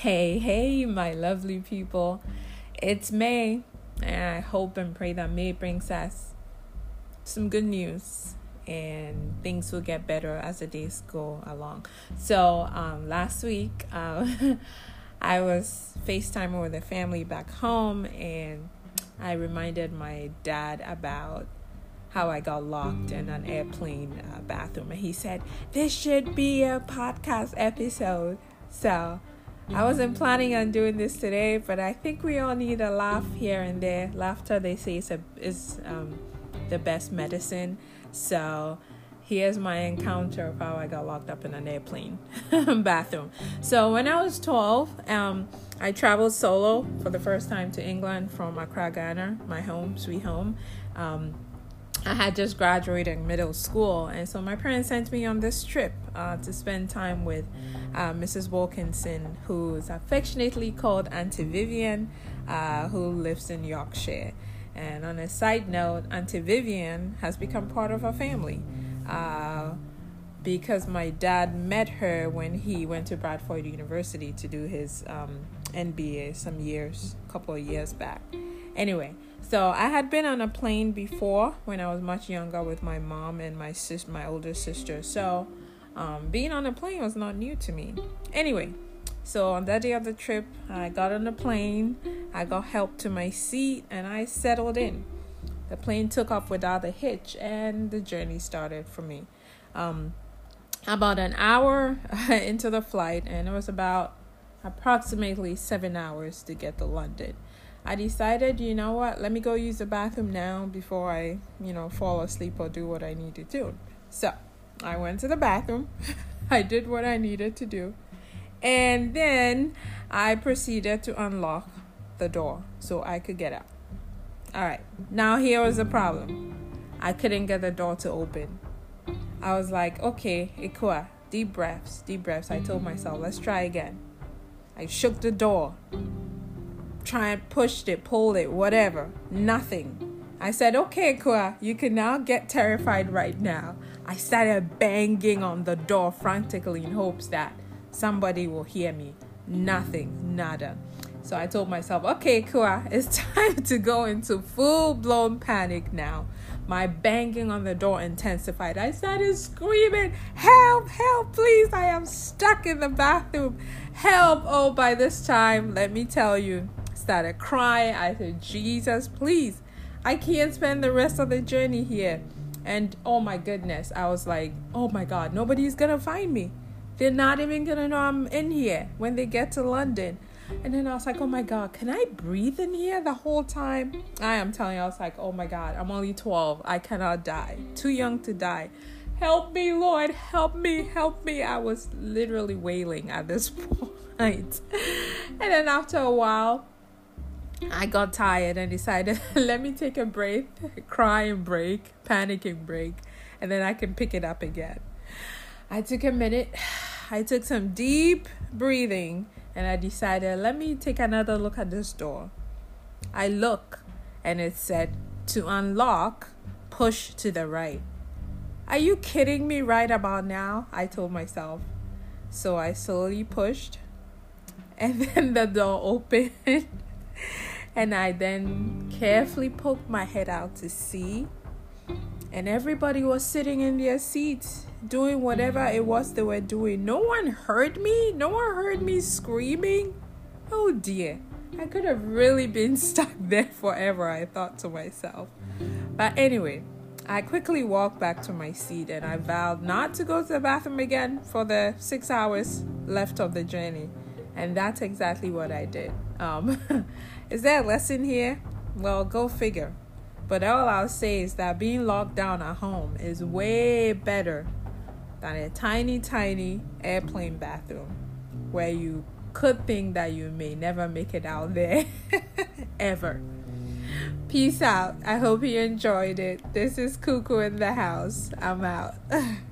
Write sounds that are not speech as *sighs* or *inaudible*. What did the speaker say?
Hey, hey, my lovely people. It's May, and I hope and pray that May brings us some good news and things will get better as the days go along. So, um, last week, uh, *laughs* I was FaceTiming with a family back home, and I reminded my dad about how I got locked in an airplane uh, bathroom, and he said, This should be a podcast episode. So, I wasn't planning on doing this today, but I think we all need a laugh here and there. Laughter, they say, is, a, is um, the best medicine. So here's my encounter of how I got locked up in an airplane *laughs* bathroom. So when I was 12, um, I traveled solo for the first time to England from Accra, Ghana, my home, sweet home. Um, I had just graduated middle school, and so my parents sent me on this trip uh, to spend time with uh, Mrs. Wilkinson, who's affectionately called Auntie Vivian, uh, who lives in Yorkshire. And on a side note, Auntie Vivian has become part of our family uh, because my dad met her when he went to Bradford University to do his um, MBA some years, couple of years back. Anyway, so I had been on a plane before when I was much younger with my mom and my sis, my older sister. So um, being on a plane was not new to me. Anyway, so on that day of the trip, I got on the plane. I got help to my seat, and I settled in. The plane took off without a hitch, and the journey started for me. Um, about an hour *laughs* into the flight, and it was about approximately seven hours to get to London. I decided, you know what, let me go use the bathroom now before I, you know, fall asleep or do what I need to do. So I went to the bathroom, *laughs* I did what I needed to do, and then I proceeded to unlock the door so I could get out. All right, now here was the problem I couldn't get the door to open. I was like, okay, Ekua, deep breaths, deep breaths. I told myself, let's try again. I shook the door try and pushed it, pulled it, whatever. Nothing. I said, okay, Kua, you can now get terrified right now. I started banging on the door frantically in hopes that somebody will hear me. Nothing, nada. So I told myself, okay, Kua, *laughs* it's time to go into full blown panic now. My banging on the door intensified. I started screaming, Help, help, please. I am stuck in the bathroom. Help. Oh, by this time, let me tell you, started crying. I said, Jesus, please, I can't spend the rest of the journey here. And oh my goodness, I was like, oh my God, nobody's gonna find me. They're not even gonna know I'm in here when they get to London. And then I was like, oh my God, can I breathe in here the whole time? I am telling you, I was like, oh my God, I'm only 12. I cannot die. Too young to die. Help me, Lord. Help me. Help me. I was literally wailing at this *laughs* point. And then after a while, I got tired and decided, *laughs* let me take a break, cry and break, panicking break, and then I can pick it up again. I took a minute, *sighs* I took some deep breathing, and I decided, let me take another look at this door. I look, and it said, to unlock, push to the right. Are you kidding me right about now? I told myself. So I slowly pushed, *laughs* and then the door opened *laughs* and I then carefully poked my head out to see. And everybody was sitting in their seats doing whatever it was they were doing. No one heard me. No one heard me screaming. Oh dear. I could have really been *laughs* stuck there forever, I thought to myself. But anyway, I quickly walked back to my seat and I vowed not to go to the bathroom again for the six hours left of the journey. And that's exactly what I did. Um, *laughs* is there a lesson here? Well, go figure. But all I'll say is that being locked down at home is way better than a tiny, tiny airplane bathroom where you could think that you may never make it out there *laughs* ever. Peace out. I hope you enjoyed it. This is Cuckoo in the house. I'm out. *laughs*